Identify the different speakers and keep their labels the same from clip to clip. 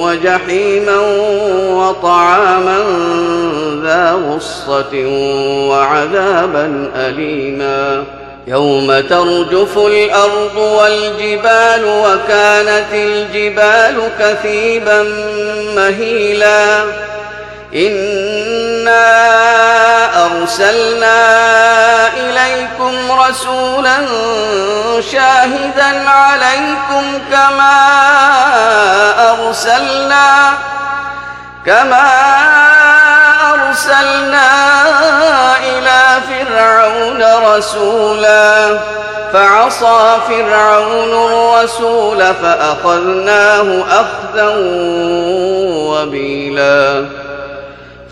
Speaker 1: وجحيما وطعاما ذا غصة وعذابا أليما. يوم ترجف الأرض والجبال وكانت الجبال كثيبا مهيلا. إنا أرسلنا إليكم رسولا شاهدا عليكم كما أرسلنا كما أرسلنا إلى فرعون رسولا فعصى فرعون الرسول فأخذناه أخذا وبيلا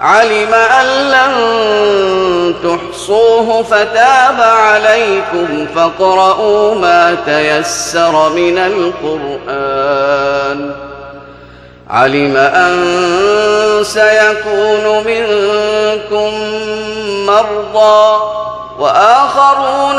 Speaker 1: علم أن لن تحصوه فتاب عليكم فاقرؤوا ما تيسر من القرآن. علم أن سيكون منكم مرضى وآخرون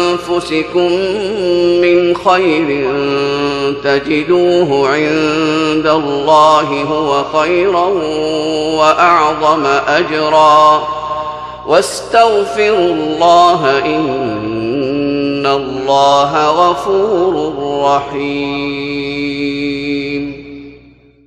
Speaker 1: لانفسكم من خير تجدوه عند الله هو خيرا وأعظم أجرا. واستغفروا الله إن الله غفور رحيم.